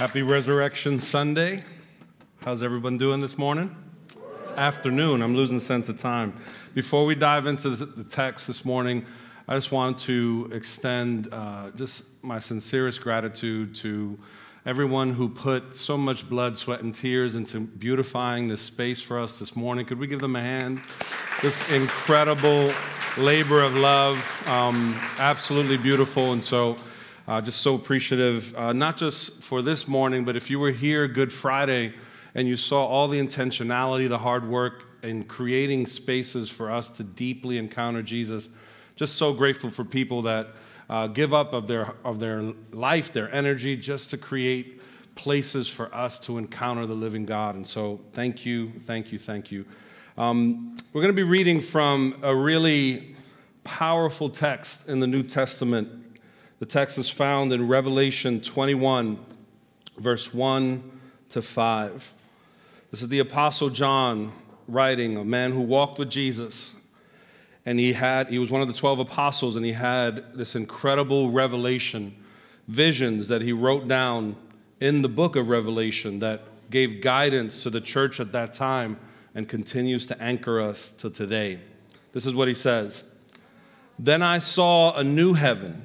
Happy Resurrection Sunday. How's everyone doing this morning? It's afternoon. I'm losing sense of time. Before we dive into the text this morning, I just want to extend uh, just my sincerest gratitude to everyone who put so much blood, sweat, and tears into beautifying this space for us this morning. Could we give them a hand? This incredible labor of love, um, absolutely beautiful. And so, uh, just so appreciative, uh, not just for this morning, but if you were here Good Friday and you saw all the intentionality, the hard work in creating spaces for us to deeply encounter Jesus, just so grateful for people that uh, give up of their, of their life, their energy, just to create places for us to encounter the living God. And so, thank you, thank you, thank you. Um, we're going to be reading from a really powerful text in the New Testament the text is found in Revelation 21, verse 1 to 5. This is the Apostle John writing, a man who walked with Jesus. And he had, he was one of the 12 apostles, and he had this incredible revelation, visions that he wrote down in the book of Revelation that gave guidance to the church at that time and continues to anchor us to today. This is what he says Then I saw a new heaven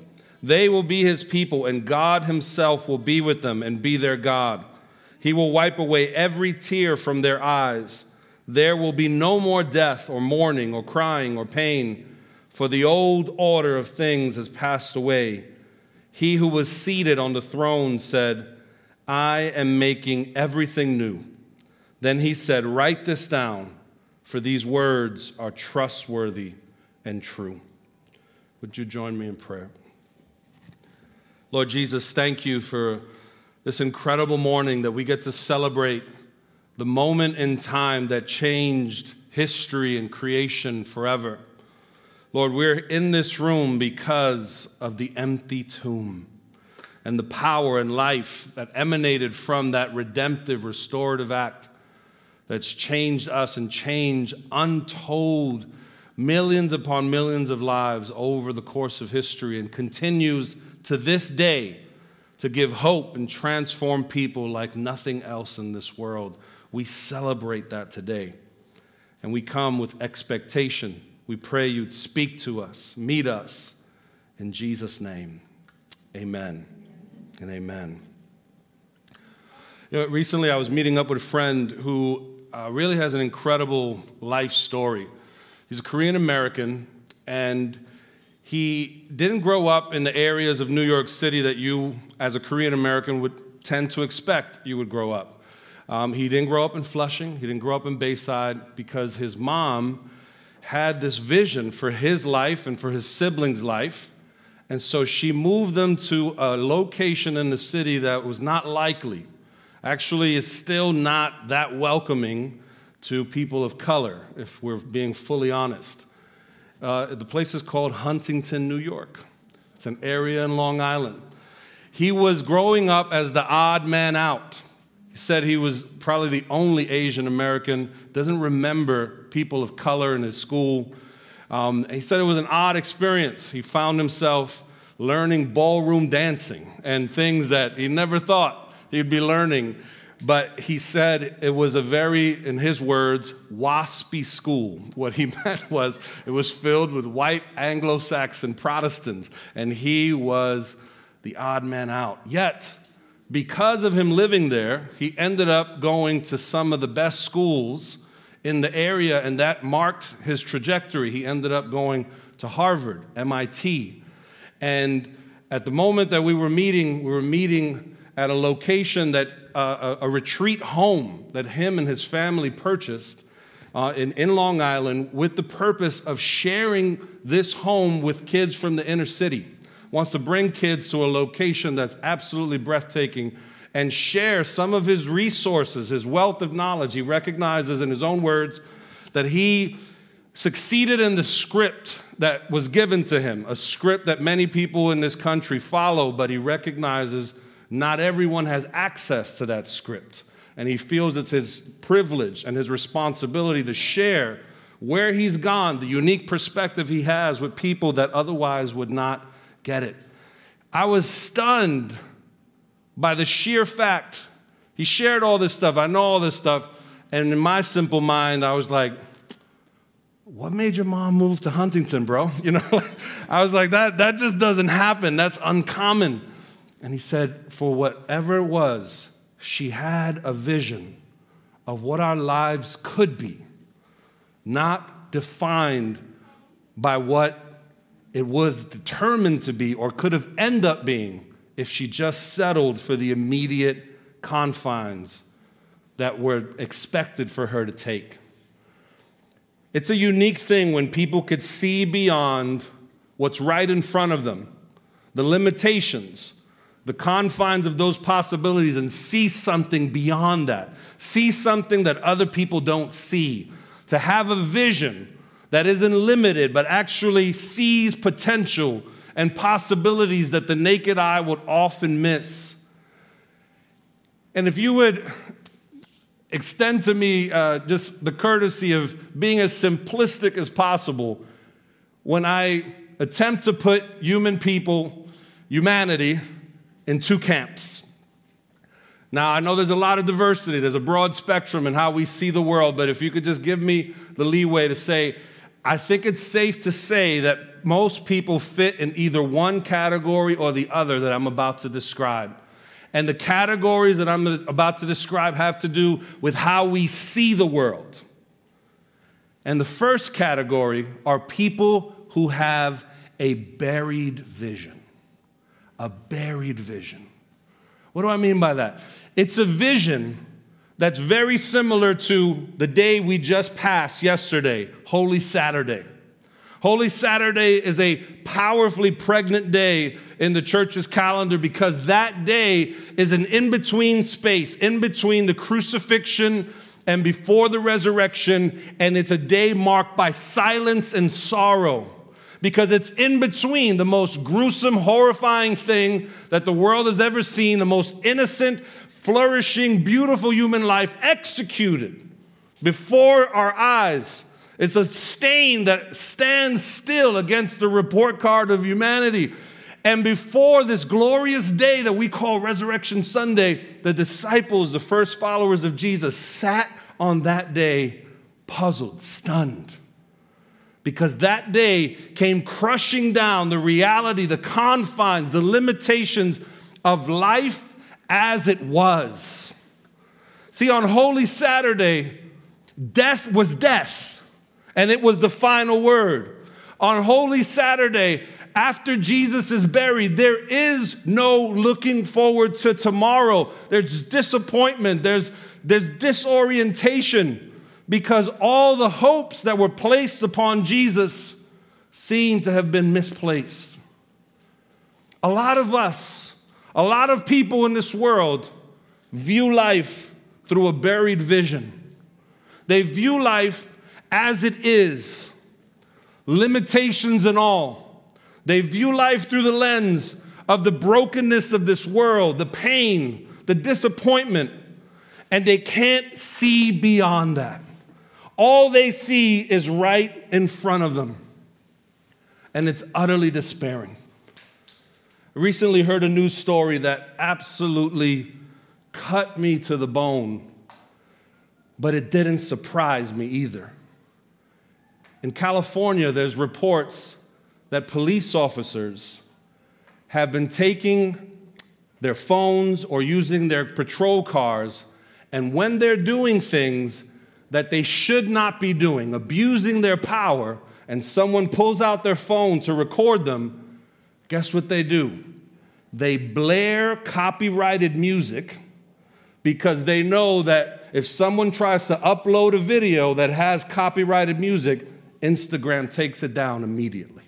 They will be his people, and God himself will be with them and be their God. He will wipe away every tear from their eyes. There will be no more death, or mourning, or crying, or pain, for the old order of things has passed away. He who was seated on the throne said, I am making everything new. Then he said, Write this down, for these words are trustworthy and true. Would you join me in prayer? Lord Jesus, thank you for this incredible morning that we get to celebrate the moment in time that changed history and creation forever. Lord, we're in this room because of the empty tomb and the power and life that emanated from that redemptive, restorative act that's changed us and changed untold millions upon millions of lives over the course of history and continues to this day to give hope and transform people like nothing else in this world. We celebrate that today. And we come with expectation. We pray you'd speak to us, meet us. In Jesus' name, amen and amen. You know, recently, I was meeting up with a friend who uh, really has an incredible life story. He's a Korean American, and he didn't grow up in the areas of New York City that you, as a Korean American, would tend to expect you would grow up. Um, he didn't grow up in Flushing, he didn't grow up in Bayside because his mom had this vision for his life and for his siblings' life. And so she moved them to a location in the city that was not likely. Actually, is still not that welcoming to people of color, if we're being fully honest. Uh, the place is called Huntington, New York. It's an area in Long Island. He was growing up as the odd man out. He said he was probably the only Asian American, doesn't remember people of color in his school. Um, he said it was an odd experience. He found himself learning ballroom dancing and things that he never thought he'd be learning but he said it was a very, in his words, waspy school. What he meant was it was filled with white Anglo Saxon Protestants, and he was the odd man out. Yet, because of him living there, he ended up going to some of the best schools in the area, and that marked his trajectory. He ended up going to Harvard, MIT. And at the moment that we were meeting, we were meeting at a location that uh, a, a, retreat home that him and his family purchased uh, in, in Long Island with the purpose of sharing this home with kids from the inner city. Wants to bring kids to a location that's absolutely breathtaking and share some of his resources, his wealth of knowledge. He recognizes, in his own words, that he succeeded in the script that was given to him, a script that many people in this country follow, but he recognizes not everyone has access to that script. And he feels it's his privilege and his responsibility to share where he's gone, the unique perspective he has with people that otherwise would not get it. I was stunned by the sheer fact he shared all this stuff. I know all this stuff. And in my simple mind, I was like, what made your mom move to Huntington, bro? You know, I was like, that, that just doesn't happen. That's uncommon. And he said, for whatever it was, she had a vision of what our lives could be, not defined by what it was determined to be or could have ended up being if she just settled for the immediate confines that were expected for her to take. It's a unique thing when people could see beyond what's right in front of them, the limitations, the confines of those possibilities, and see something beyond that. See something that other people don't see. To have a vision that isn't limited, but actually sees potential and possibilities that the naked eye would often miss. And if you would extend to me uh, just the courtesy of being as simplistic as possible when I attempt to put human people, humanity, in two camps. Now, I know there's a lot of diversity, there's a broad spectrum in how we see the world, but if you could just give me the leeway to say, I think it's safe to say that most people fit in either one category or the other that I'm about to describe. And the categories that I'm about to describe have to do with how we see the world. And the first category are people who have a buried vision. A buried vision. What do I mean by that? It's a vision that's very similar to the day we just passed yesterday, Holy Saturday. Holy Saturday is a powerfully pregnant day in the church's calendar because that day is an in between space, in between the crucifixion and before the resurrection, and it's a day marked by silence and sorrow because it's in between the most gruesome, horrifying thing that the world has ever seen, the most innocent, flourishing, beautiful human life executed before our eyes it's a stain that stands still against the report card of humanity. And before this glorious day that we call Resurrection Sunday, the disciples, the first followers of Jesus, sat on that day puzzled, stunned. Because that day came crushing down the reality, the confines, the limitations of life as it was. See, on Holy Saturday, death was death and it was the final word. On Holy Saturday, after Jesus is buried, there is no looking forward to tomorrow. There's disappointment, there's, there's disorientation because all the hopes that were placed upon Jesus seem to have been misplaced. A lot of us, a lot of people in this world view life through a buried vision. They view life as it is, limitations and all. They view life through the lens of the brokenness of this world, the pain, the disappointment, and they can't see beyond that. All they see is right in front of them, and it's utterly despairing. I recently heard a news story that absolutely cut me to the bone, but it didn't surprise me either. In California, there's reports that police officers have been taking their phones or using their patrol cars, and when they're doing things that they should not be doing, abusing their power, and someone pulls out their phone to record them, guess what they do? They blare copyrighted music because they know that if someone tries to upload a video that has copyrighted music, Instagram takes it down immediately.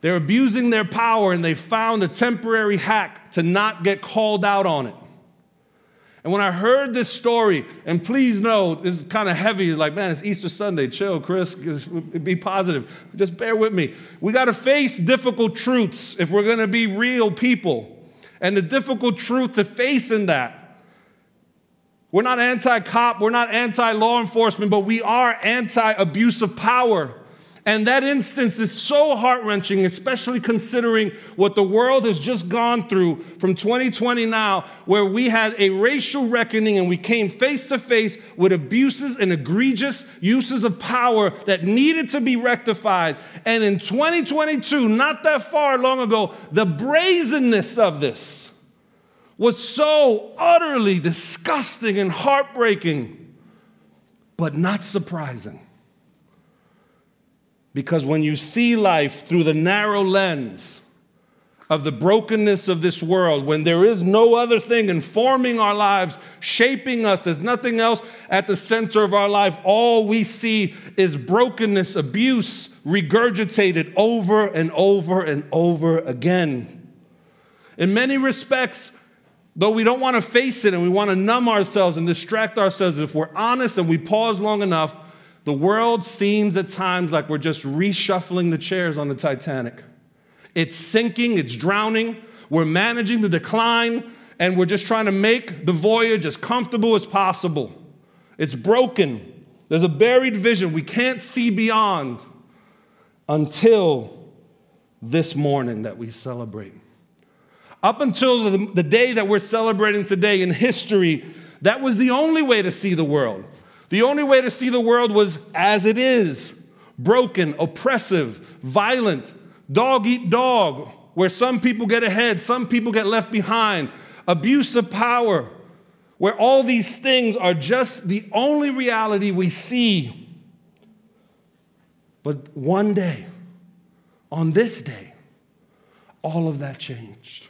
They're abusing their power and they found a temporary hack to not get called out on it. And when I heard this story, and please know this is kind of heavy, like, man, it's Easter Sunday. Chill, Chris, be positive. Just bear with me. We got to face difficult truths if we're going to be real people. And the difficult truth to face in that we're not anti cop, we're not anti law enforcement, but we are anti abuse of power. And that instance is so heart wrenching, especially considering what the world has just gone through from 2020 now, where we had a racial reckoning and we came face to face with abuses and egregious uses of power that needed to be rectified. And in 2022, not that far long ago, the brazenness of this was so utterly disgusting and heartbreaking, but not surprising. Because when you see life through the narrow lens of the brokenness of this world, when there is no other thing informing our lives, shaping us, there's nothing else at the center of our life, all we see is brokenness, abuse, regurgitated over and over and over again. In many respects, though we don't want to face it and we want to numb ourselves and distract ourselves, if we're honest and we pause long enough, the world seems at times like we're just reshuffling the chairs on the Titanic. It's sinking, it's drowning, we're managing the decline, and we're just trying to make the voyage as comfortable as possible. It's broken. There's a buried vision we can't see beyond until this morning that we celebrate. Up until the, the day that we're celebrating today in history, that was the only way to see the world. The only way to see the world was as it is broken, oppressive, violent, dog eat dog, where some people get ahead, some people get left behind, abuse of power, where all these things are just the only reality we see. But one day, on this day, all of that changed.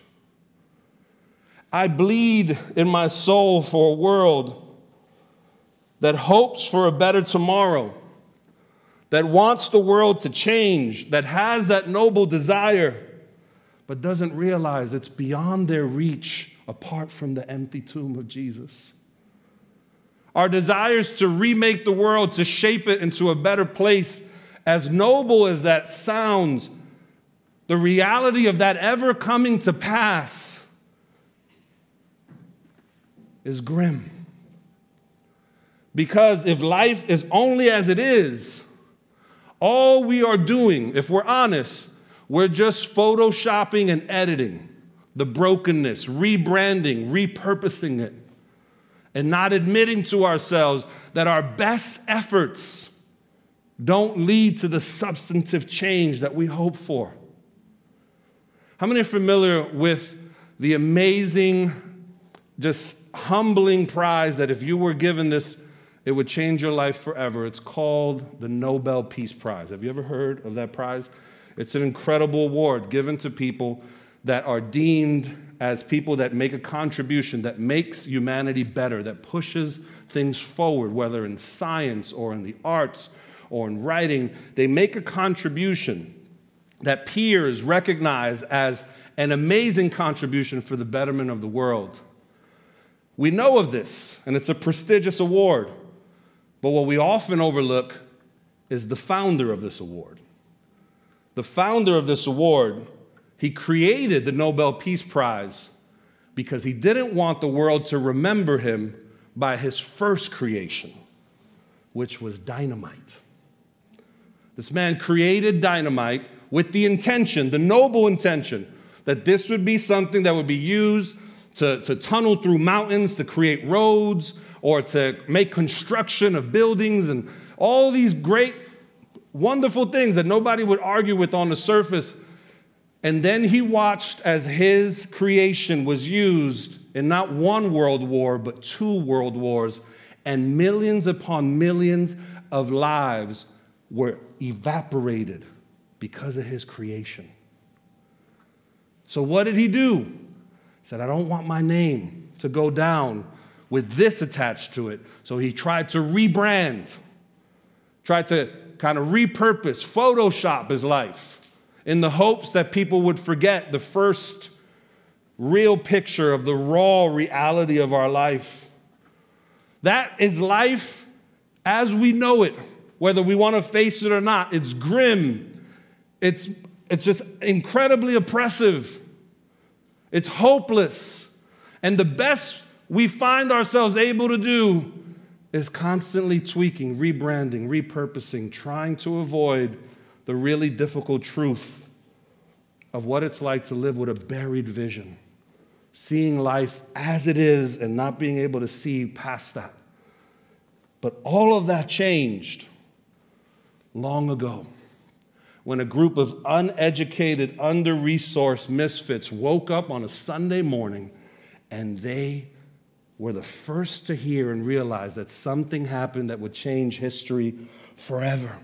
I bleed in my soul for a world that hopes for a better tomorrow, that wants the world to change, that has that noble desire, but doesn't realize it's beyond their reach apart from the empty tomb of Jesus. Our desires to remake the world, to shape it into a better place, as noble as that sounds, the reality of that ever coming to pass is grim. Because if life is only as it is, all we are doing, if we're honest, we're just photoshopping and editing the brokenness, rebranding, repurposing it, and not admitting to ourselves that our best efforts don't lead to the substantive change that we hope for. How many are familiar with the amazing, just humbling prize that if you were given this it would change your life forever. It's called the Nobel Peace Prize. Have you ever heard of that prize? It's an incredible award given to people that are deemed as people that make a contribution that makes humanity better, that pushes things forward, whether in science or in the arts or in writing. They make a contribution that peers recognize as an amazing contribution for the betterment of the world. We know of this, and it's a prestigious award. But what we often overlook is the founder of this award. The founder of this award, he created the Nobel Peace Prize because he didn't want the world to remember him by his first creation, which was dynamite. This man created dynamite with the intention, the noble intention, that this would be something that would be used to, to tunnel through mountains, to create roads, or to make construction of buildings and all these great, wonderful things that nobody would argue with on the surface. And then he watched as his creation was used in not one world war, but two world wars, and millions upon millions of lives were evaporated because of his creation. So, what did he do? He said, I don't want my name to go down with this attached to it. So he tried to rebrand, tried to kind of repurpose, Photoshop his life in the hopes that people would forget the first real picture of the raw reality of our life. That is life as we know it, whether we want to face it or not. It's grim, it's, it's just incredibly oppressive, it's hopeless. And the best we find ourselves able to do is constantly tweaking, rebranding, repurposing, trying to avoid the really difficult truth of what it's like to live with a buried vision, seeing life as it is and not being able to see past that. But all of that changed long ago when a group of uneducated, under resourced misfits woke up on a Sunday morning and they were the first to hear and realize that something happened that would change history forever.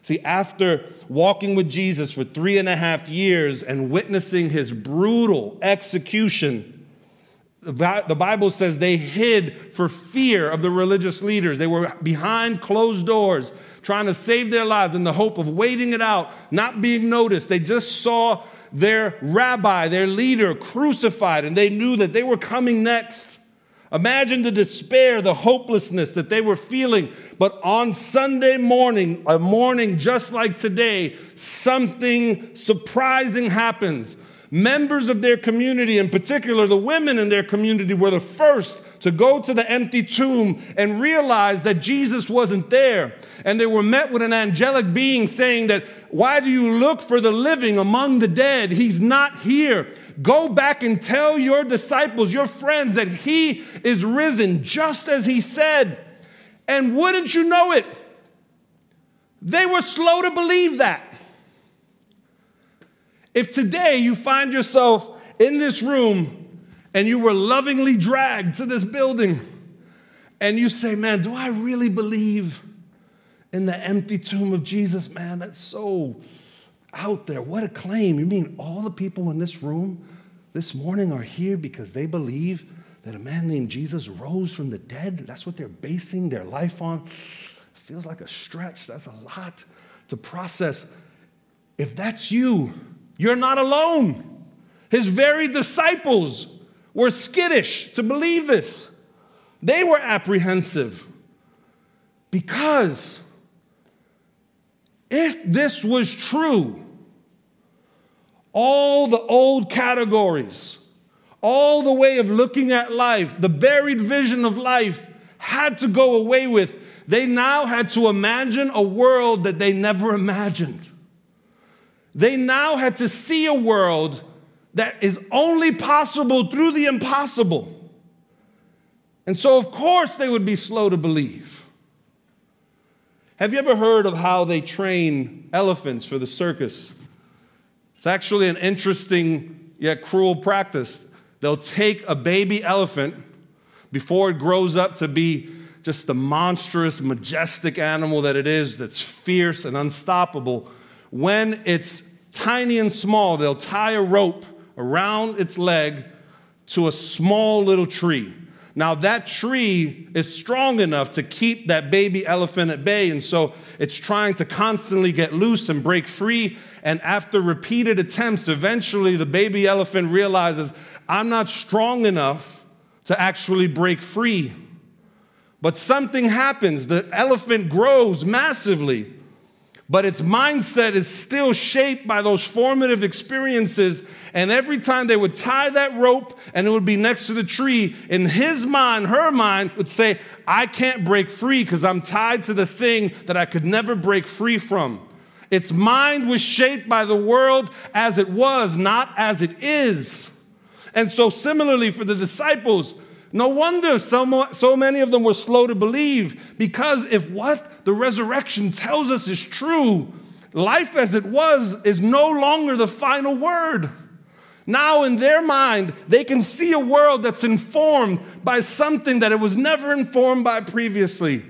See, after walking with Jesus for three and a half years and witnessing his brutal execution, the Bible says they hid for fear of the religious leaders. They were behind closed doors, trying to save their lives in the hope of waiting it out, not being noticed. They just saw their rabbi, their leader, crucified, and they knew that they were coming next. Imagine the despair, the hopelessness that they were feeling. But on Sunday morning, a morning just like today, something surprising happens. Members of their community, in particular the women in their community, were the first to go to the empty tomb and realize that Jesus wasn't there. And they were met with an angelic being saying that, Why do you look for the living among the dead? He's not here. Go back and tell your disciples, your friends, that he is risen just as he said. And wouldn't you know it? They were slow to believe that. If today you find yourself in this room and you were lovingly dragged to this building and you say, Man, do I really believe in the empty tomb of Jesus? Man, that's so out there. What a claim. You mean all the people in this room this morning are here because they believe that a man named Jesus rose from the dead? That's what they're basing their life on. Feels like a stretch. That's a lot to process. If that's you, you're not alone. His very disciples were skittish to believe this. They were apprehensive because if this was true, all the old categories, all the way of looking at life, the buried vision of life had to go away with. They now had to imagine a world that they never imagined. They now had to see a world that is only possible through the impossible. And so, of course, they would be slow to believe. Have you ever heard of how they train elephants for the circus? It's actually an interesting yet cruel practice. They'll take a baby elephant before it grows up to be just the monstrous, majestic animal that it is, that's fierce and unstoppable. When it's tiny and small, they'll tie a rope around its leg to a small little tree. Now, that tree is strong enough to keep that baby elephant at bay, and so it's trying to constantly get loose and break free. And after repeated attempts, eventually the baby elephant realizes, I'm not strong enough to actually break free. But something happens. The elephant grows massively but its mindset is still shaped by those formative experiences. And every time they would tie that rope and it would be next to the tree, in his mind, her mind would say, I can't break free because I'm tied to the thing that I could never break free from. Its mind was shaped by the world as it was, not as it is. And so, similarly, for the disciples, no wonder so, so many of them were slow to believe, because if what the resurrection tells us is true, life as it was is no longer the final word. Now, in their mind, they can see a world that's informed by something that it was never informed by previously.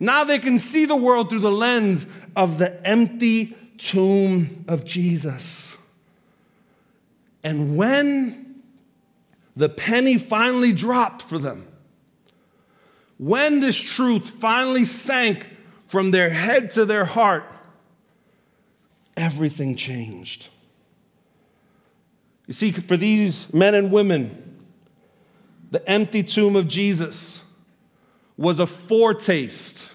Now they can see the world through the lens of the empty tomb of Jesus. And when the penny finally dropped for them. When this truth finally sank from their head to their heart, everything changed. You see, for these men and women, the empty tomb of Jesus was a foretaste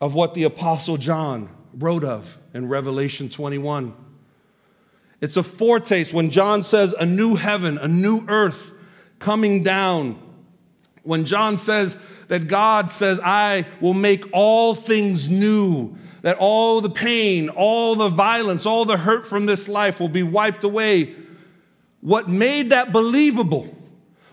of what the Apostle John wrote of in Revelation 21. It's a foretaste when John says a new heaven, a new earth coming down. When John says that God says, I will make all things new, that all the pain, all the violence, all the hurt from this life will be wiped away. What made that believable?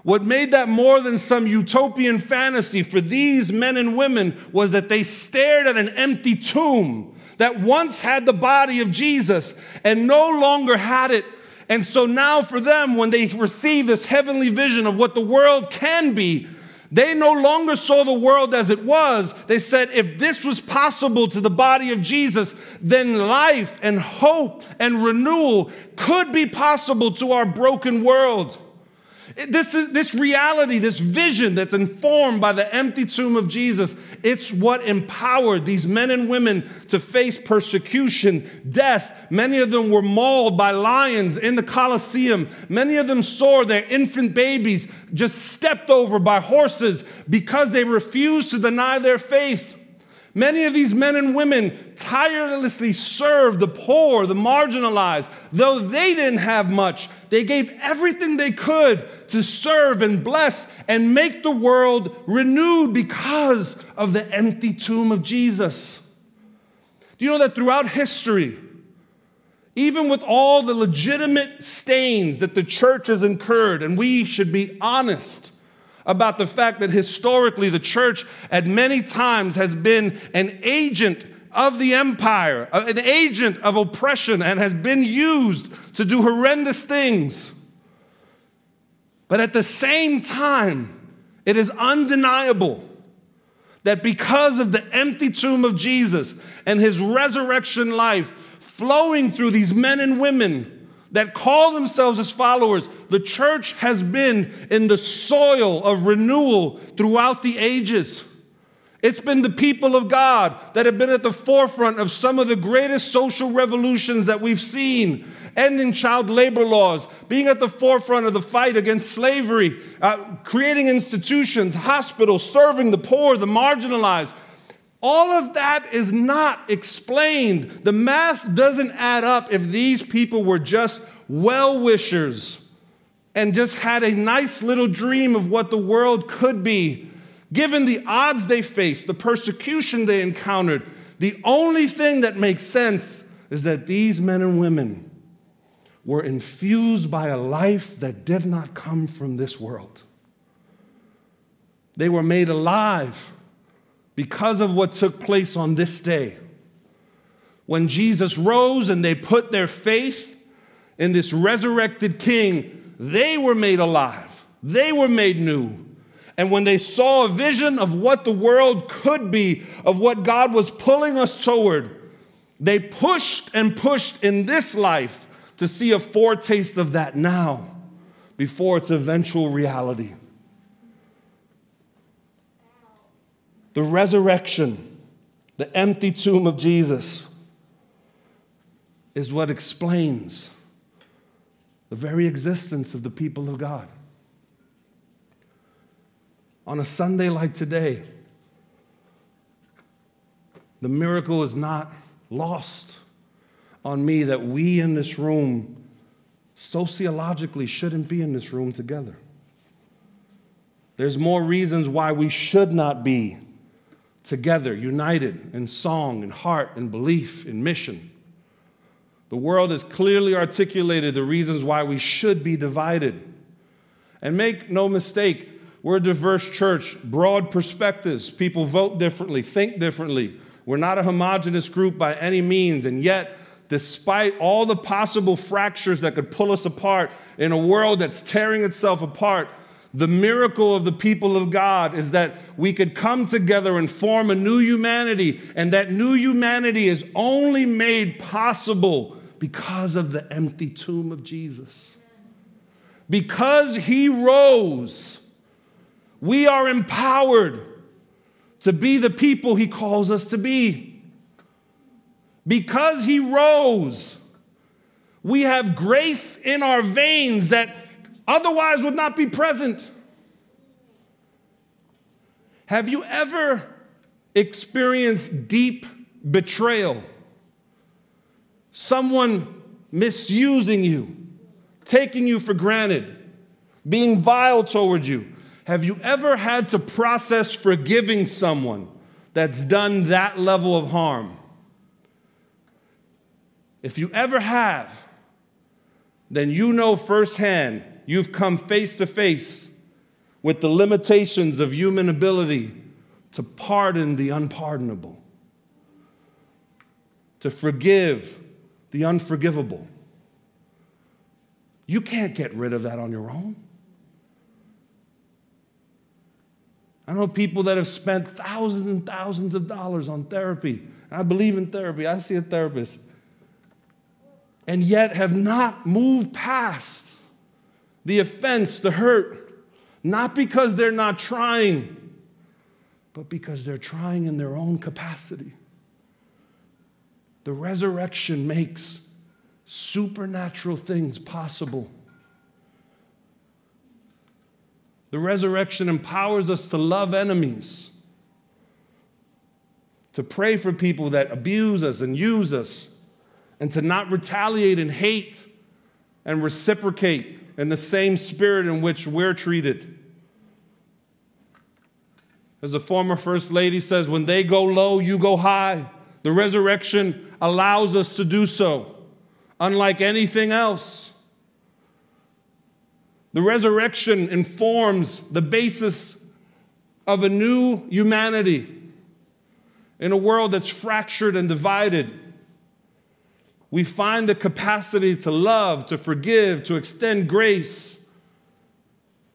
What made that more than some utopian fantasy for these men and women was that they stared at an empty tomb that once had the body of Jesus and no longer had it. And so now, for them, when they receive this heavenly vision of what the world can be, they no longer saw the world as it was. They said, if this was possible to the body of Jesus, then life and hope and renewal could be possible to our broken world. This is this reality, this vision that's informed by the empty tomb of Jesus. It's what empowered these men and women to face persecution, death. Many of them were mauled by lions in the Colosseum. Many of them saw their infant babies just stepped over by horses because they refused to deny their faith. Many of these men and women tirelessly served the poor, the marginalized. Though they didn't have much, they gave everything they could to serve and bless and make the world renewed because of the empty tomb of Jesus. Do you know that throughout history, even with all the legitimate stains that the church has incurred, and we should be honest, about the fact that historically the church at many times has been an agent of the empire, uh, an agent of oppression, and has been used to do horrendous things. But at the same time, it is undeniable that because of the empty tomb of Jesus and his resurrection life flowing through these men and women that call themselves as followers, the church has been in the soil of renewal throughout the ages. It's been the people of God that have been at the forefront of some of the greatest social revolutions that we've seen ending child labor laws, being at the forefront of the fight against slavery, uh, creating institutions, hospitals, serving the poor, the marginalized. All of that is not explained. The math doesn't add up if these people were just well wishers and just had a nice little dream of what the world could be. Given the odds they faced, the persecution they encountered, the only thing that makes sense is that these men and women were infused by a life that did not come from this world. They were made alive because of what took place on this day. When Jesus rose and they put their faith in this resurrected king, they were made alive, they were made new. And when they saw a vision of what the world could be, of what God was pulling us toward, they pushed and pushed in this life to see a foretaste of that now before its eventual reality. The resurrection, the empty tomb of Jesus, is what explains the very existence of the people of God. On a Sunday like today, the miracle is not lost on me that we in this room sociologically shouldn't be in this room together. There's more reasons why we should not be together, united in song and heart and belief in mission. The world has clearly articulated the reasons why we should be divided. And make no mistake, we're a diverse church, broad perspectives. People vote differently, think differently. We're not a homogenous group by any means, and yet, despite all the possible fractures that could pull us apart in a world that's tearing itself apart, the miracle of the people of God is that we could come together and form a new humanity, and that new humanity is only made possible because of the empty tomb of Jesus. Because he rose, we are empowered to be the people he calls us to be. Because he rose, we have grace in our veins that otherwise would not be present. Have you ever experienced deep betrayal? Someone misusing you, taking you for granted, being vile toward you. Have you ever had to process forgiving someone that's done that level of harm? If you ever have, then you know firsthand you've come face to face with the limitations of human ability to pardon the unpardonable, to forgive the unforgivable. You can't get rid of that on your own. I know people that have spent thousands and thousands of dollars on therapy. I believe in therapy, I see a therapist and yet have not moved past the offense, the hurt, not because they're not trying, but because they're trying in their own capacity. The resurrection makes supernatural things possible. The resurrection empowers us to love enemies, to pray for people that abuse us and use us and to not retaliate and hate and reciprocate in the same spirit in which we're treated. As the former First Lady says, when they go low, you go high. The resurrection allows us to do so, unlike anything else. The resurrection informs the basis of a new humanity in a world that's fractured and divided we find the capacity to love, to forgive, to extend grace,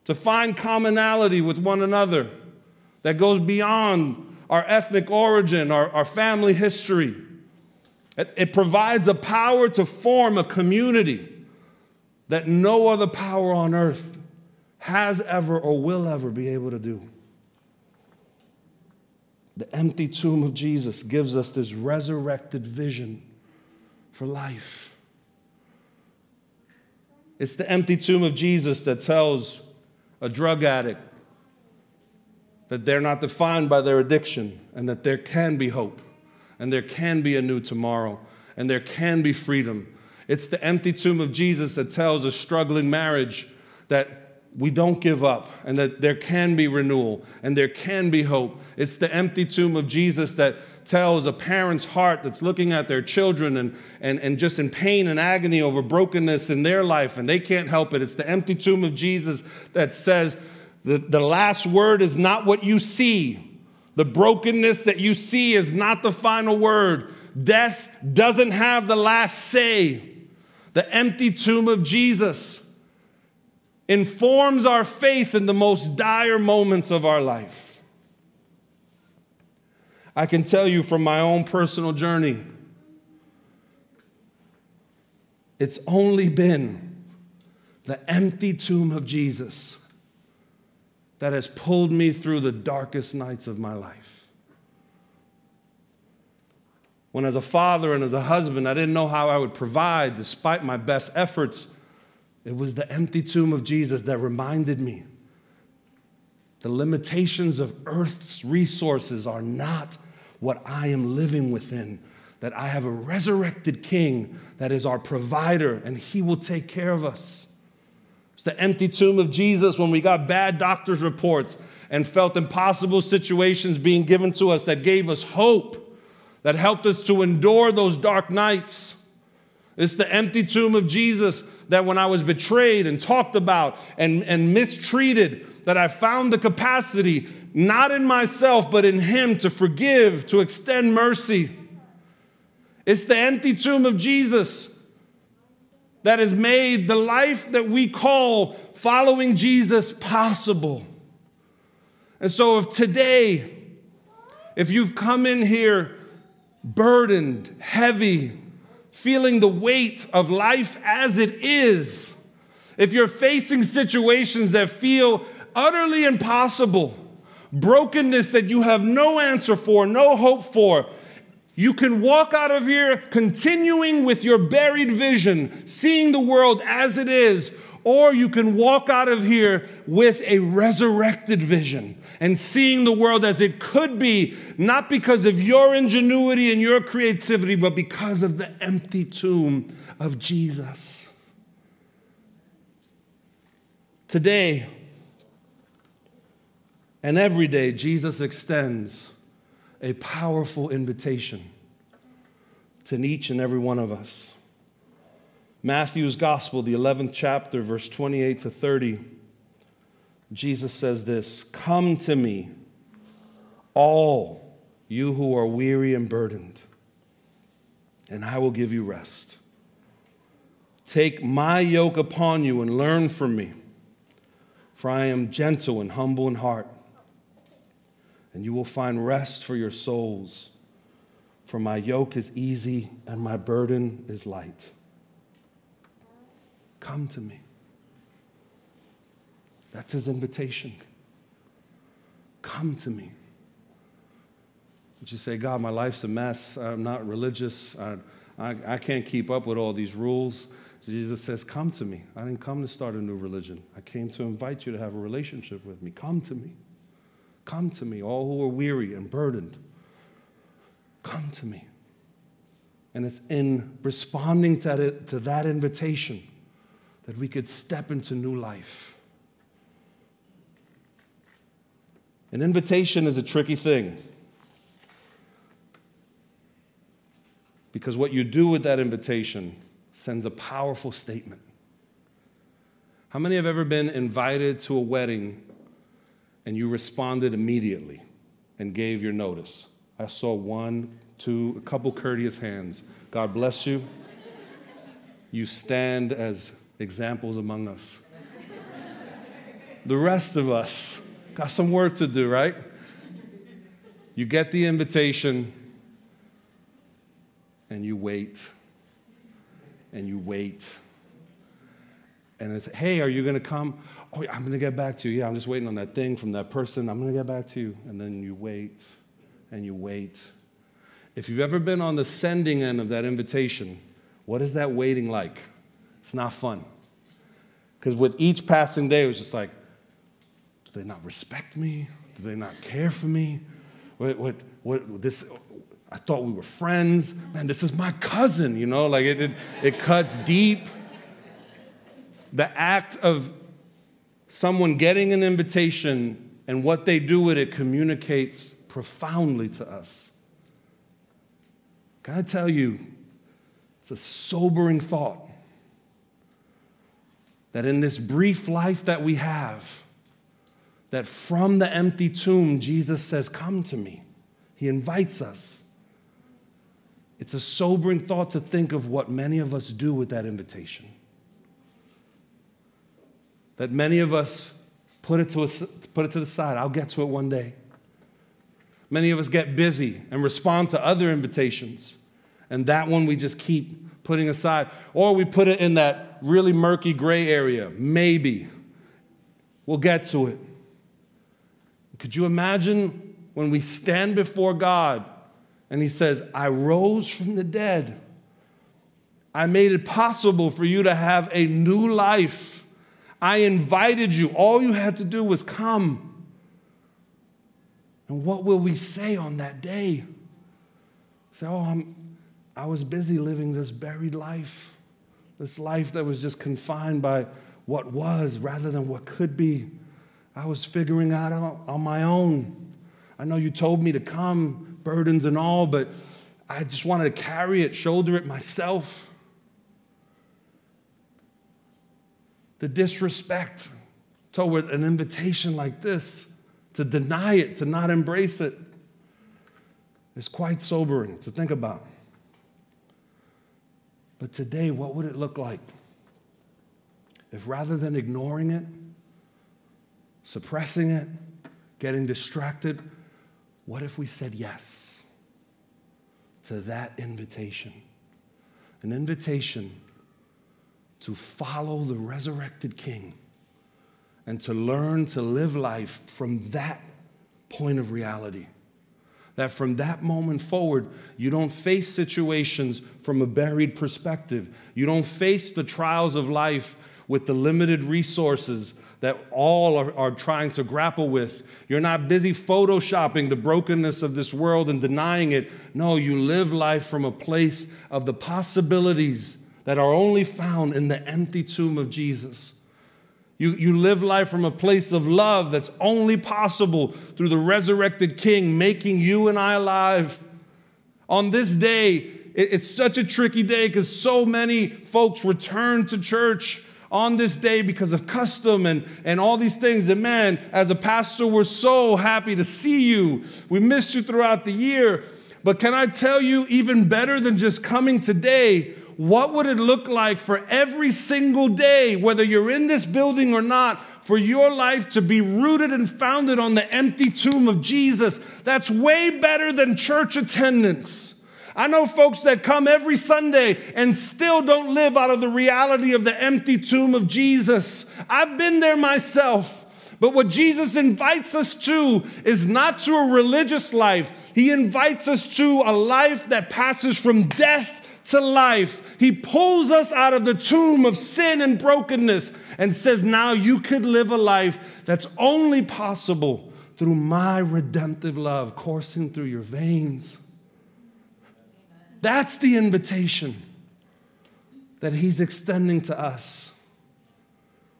to find commonality with one another that goes beyond our ethnic origin, our, our family history. It, it provides a power to form a community that no other power on earth has ever or will ever be able to do. The empty tomb of Jesus gives us this resurrected vision for life. It's the empty tomb of Jesus that tells a drug addict that they're not defined by their addiction and that there can be hope and there can be a new tomorrow and there can be freedom. It's the empty tomb of Jesus that tells a struggling marriage that we don't give up and that there can be renewal and there can be hope. It's the empty tomb of Jesus that tells a parent's heart that's looking at their children and, and, and just in pain and agony over brokenness in their life and they can't help it. It's the empty tomb of Jesus that says the, the last word is not what you see. The brokenness that you see is not the final word. Death doesn't have the last say. The empty tomb of Jesus informs our faith in the most dire moments of our life. I can tell you from my own personal journey, it's only been the empty tomb of Jesus that has pulled me through the darkest nights of my life. When, as a father and as a husband, I didn't know how I would provide despite my best efforts it was the empty tomb of Jesus that reminded me the limitations of earth's resources are not what I am living within. That I have a resurrected king that is our provider and he will take care of us. It's the empty tomb of Jesus when we got bad doctor's reports and felt impossible situations being given to us that gave us hope, that helped us to endure those dark nights. It's the empty tomb of Jesus that when I was betrayed and talked about and, and mistreated, that I found the capacity, not in myself, but in Him, to forgive, to extend mercy. It's the empty tomb of Jesus that has made the life that we call following Jesus possible. And so, if today, if you've come in here burdened, heavy, feeling the weight of life as it is, if you're facing situations that feel utterly impossible, brokenness that you have no answer for, no hope for, You can walk out of here continuing with your buried vision, seeing the world as it is, or you can walk out of here with a resurrected vision and seeing the world as it could be, not because of your ingenuity and your creativity, but because of the empty tomb of Jesus. Today and every day, Jesus extends a powerful invitation to each and every one of us. Matthew's Gospel, the 11th chapter, verse 28 to 30, Jesus says this Come to me, all you who are weary and burdened, and I will give you rest. Take my yoke upon you and learn from me, for I am gentle and humble in heart, and you will find rest for your souls. For my yoke is easy and my burden is light. Come to me. That's his invitation. Come to me. Would you say, God, my life's a mess. I'm not religious. I, I, I, can't keep up with all these rules. Jesus says, Come to me. I didn't come to start a new religion. I came to invite you to have a relationship with me. Come to me. Come to me, all who are weary and burdened. Come to me. And it's in responding to, it, to that invitation that we could step into new life. An invitation is a tricky thing. Because what you do with that invitation sends a powerful statement. How many have ever been invited to a wedding and you responded immediately and gave your notice? I saw one, two, a couple courteous hands. God bless you. You stand as examples among us. The rest of us got some work to do, right? You get the invitation and you wait and you wait. And it's, hey, are you going to come? Oh, I'm going to get back to you. Yeah, I'm just waiting on that thing from that person. I'm going to get back to you. And then you wait and you wait. If you've ever been on the sending end of that invitation, what is that waiting like? It's not fun. Because with each passing day, it was just like, do they not respect me? Do they not care for me? What, what, what, this, I thought we were friends. Man, this is my cousin, you know, like it, it, it cuts deep. The act of someone getting an invitation and what they do with it communicates profoundly to us. Can I tell you, it's a sobering thought that in this brief life that we have, that from the empty tomb, Jesus says, Come to me. He invites us. It's a sobering thought to think of what many of us do with that invitation. That many of us put it to, a, put it to the side. I'll get to it one day. Many of us get busy and respond to other invitations, and that one we just keep putting aside. Or we put it in that really murky gray area. Maybe. We'll get to it. Could you imagine when we stand before God and He says, I rose from the dead? I made it possible for you to have a new life. I invited you. All you had to do was come. And what will we say on that day? Say, oh, I'm, I was busy living this buried life. This life that was just confined by what was rather than what could be. I was figuring out on my own. I know you told me to come, burdens and all, but I just wanted to carry it, shoulder it myself. The disrespect toward an invitation like this, to deny it, to not embrace it, is quite sobering to think about. But today, what would it look like if rather than ignoring it, suppressing it, getting distracted, what if we said yes to that invitation? An invitation to follow the resurrected King and to learn to live life from that point of reality. That from that moment forward, you don't face situations from a buried perspective. You don't face the trials of life with the limited resources that all are, are, trying to grapple with. You're not busy photoshopping the brokenness of this world and denying it. No, you live life from a place of the possibilities that are only found in the empty tomb of Jesus. You, you live life from a place of love that's only possible through the resurrected King making you and I alive. On this day, it, it's such a tricky day because so many folks return to church on this day because of custom and, and all these things. And man, as a pastor, we're so happy to see you. We missed you throughout the year. But can I tell you, even better than just coming today, what would it look like for every single day, whether you're in this building or not, for your life to be rooted and founded on the empty tomb of Jesus? That's way better than church attendance. I know folks that come every Sunday and still don't live out of the reality of the empty tomb of Jesus. I've been there myself. But what Jesus invites us to is not to a religious life. He invites us to a life that passes from death to life. He pulls us out of the tomb of sin and brokenness and says, Now you could live a life that's only possible through my redemptive love coursing through your veins. That's the invitation that He's extending to us.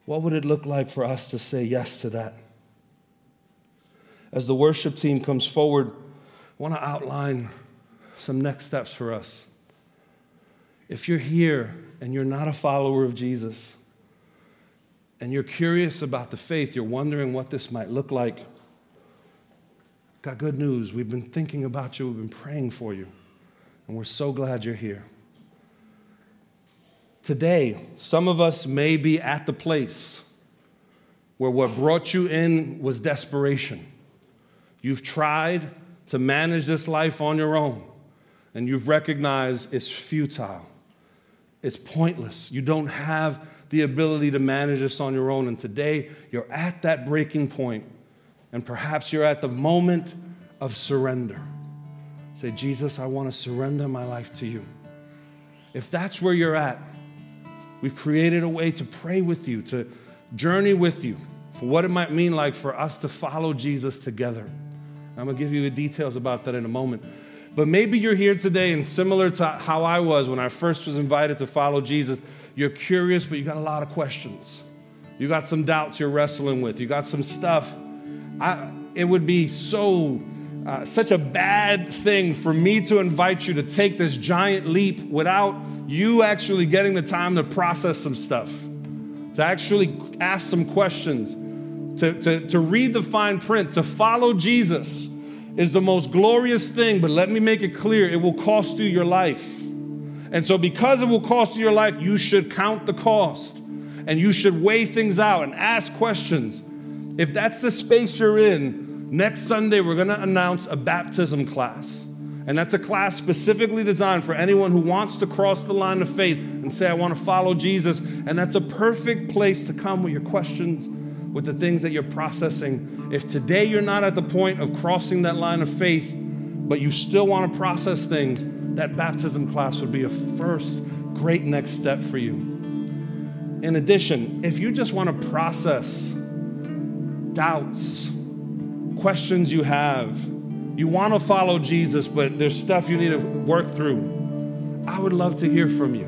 What would it look like for us to say yes to that? As the worship team comes forward, I want to outline some next steps for us. If you're here and you're not a follower of Jesus, and you're curious about the faith, you're wondering what this might look like, got good news. We've been thinking about you, we've been praying for you and we're so glad you're here. Today, some of us may be at the place where what brought you in was desperation. You've tried to manage this life on your own, and you've recognized it's futile, it's pointless. You don't have the ability to manage this on your own. And today, you're at that breaking point, and perhaps you're at the moment of surrender. Say, Jesus, I want to surrender my life to you. If that's where you're at, we've created a way to pray with you, to journey with you for what it might mean like for us to follow Jesus together. I'm going to give you the details about that in a moment. But maybe you're here today and similar to how I was when I first was invited to follow Jesus, you're curious, but you got a lot of questions. You got some doubts you're wrestling with. You got some stuff. I, it would be so uh, such a bad thing for me to invite you to take this giant leap without you actually getting the time to process some stuff, to actually ask some questions, to, to, to read the fine print, to follow Jesus is the most glorious thing, but let me make it clear it will cost you your life. And so, because it will cost you your life, you should count the cost and you should weigh things out and ask questions. If that's the space you're in, Next Sunday, we're going to announce a baptism class. And that's a class specifically designed for anyone who wants to cross the line of faith and say, I want to follow Jesus. And that's a perfect place to come with your questions, with the things that you're processing. If today you're not at the point of crossing that line of faith, but you still want to process things, that baptism class would be a first great next step for you. In addition, if you just want to process doubts, questions you have. You want to follow Jesus, but there's stuff you need to work through. I would love to hear from you.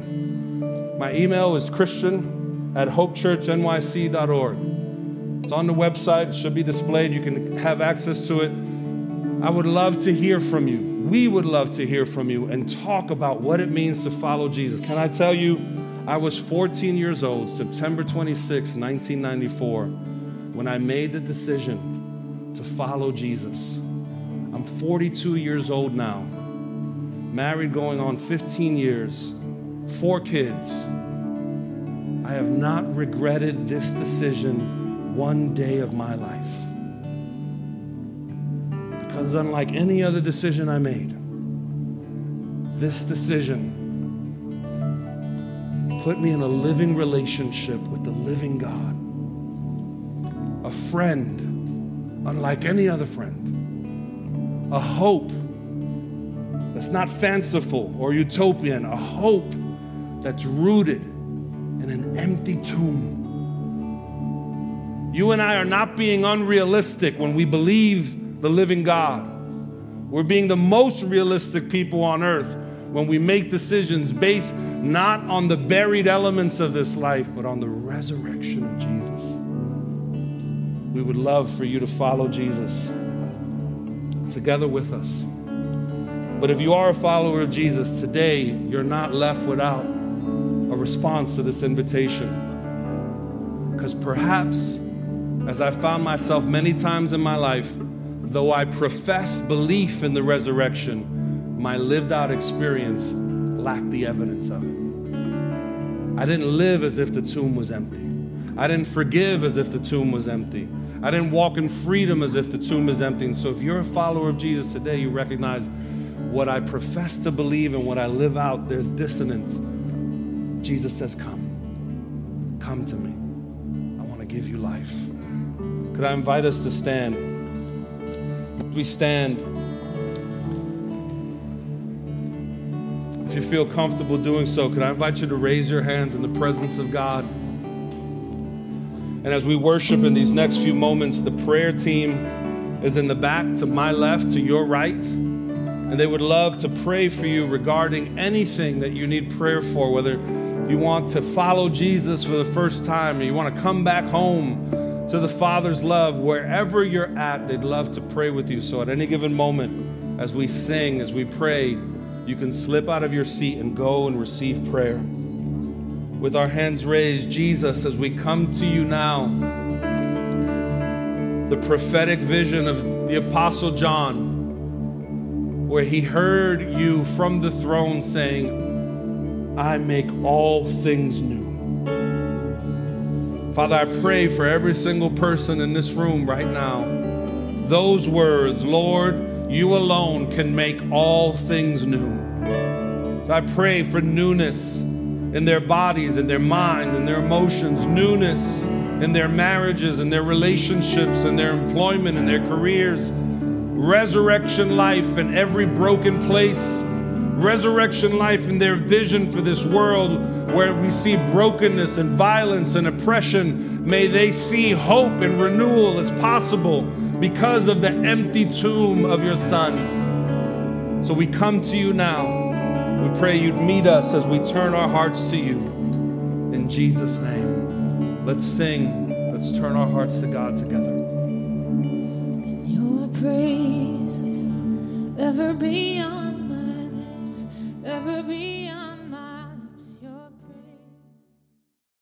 My email is christian at hopechurchnyc.org. It's on the website, it should be displayed. You can have access to it. I would love to hear from you. We would love to hear from you and talk about what it means to follow Jesus. Can I tell you, I was 14 years old, September 26, 1994, when I made the decision to follow Jesus. I'm 42 years old now, married going on 15 years, four kids. I have not regretted this decision one day of my life. Because unlike any other decision I made, this decision put me in a living relationship with the living God, a friend unlike any other friend, a hope that's not fanciful or utopian, a hope that's rooted in an empty tomb. You and I are not being unrealistic when we believe the living God. We're being the most realistic people on earth when we make decisions based not on the buried elements of this life, but on the resurrection of Jesus. We would love for you to follow Jesus together with us. But if you are a follower of Jesus, today you're not left without a response to this invitation. Because perhaps, as I found myself many times in my life, though I professed belief in the resurrection, my lived out experience lacked the evidence of it. I didn't live as if the tomb was empty. I didn't forgive as if the tomb was empty. I didn't walk in freedom as if the tomb is empty. And so, if you're a follower of Jesus today, you recognize what I profess to believe and what I live out, there's dissonance. Jesus says, Come. Come to me. I want to give you life. Could I invite us to stand? We stand. If you feel comfortable doing so, could I invite you to raise your hands in the presence of God? And as we worship in these next few moments, the prayer team is in the back to my left, to your right. And they would love to pray for you regarding anything that you need prayer for, whether you want to follow Jesus for the first time or you want to come back home to the Father's love, wherever you're at, they'd love to pray with you. So at any given moment, as we sing, as we pray, you can slip out of your seat and go and receive prayer. With our hands raised, Jesus, as we come to you now, the prophetic vision of the Apostle John, where he heard you from the throne saying, I make all things new. Father, I pray for every single person in this room right now. Those words, Lord, you alone can make all things new. So I pray for newness in their bodies, in their mind, in their emotions, newness in their marriages, in their relationships, in their employment, in their careers. Resurrection life in every broken place. Resurrection life in their vision for this world where we see brokenness and violence and oppression. May they see hope and renewal as possible because of the empty tomb of your son. So we come to you now. We pray you'd meet us as we turn our hearts to you. In Jesus' name. Let's sing. Let's turn our hearts to God together. And your praise ever be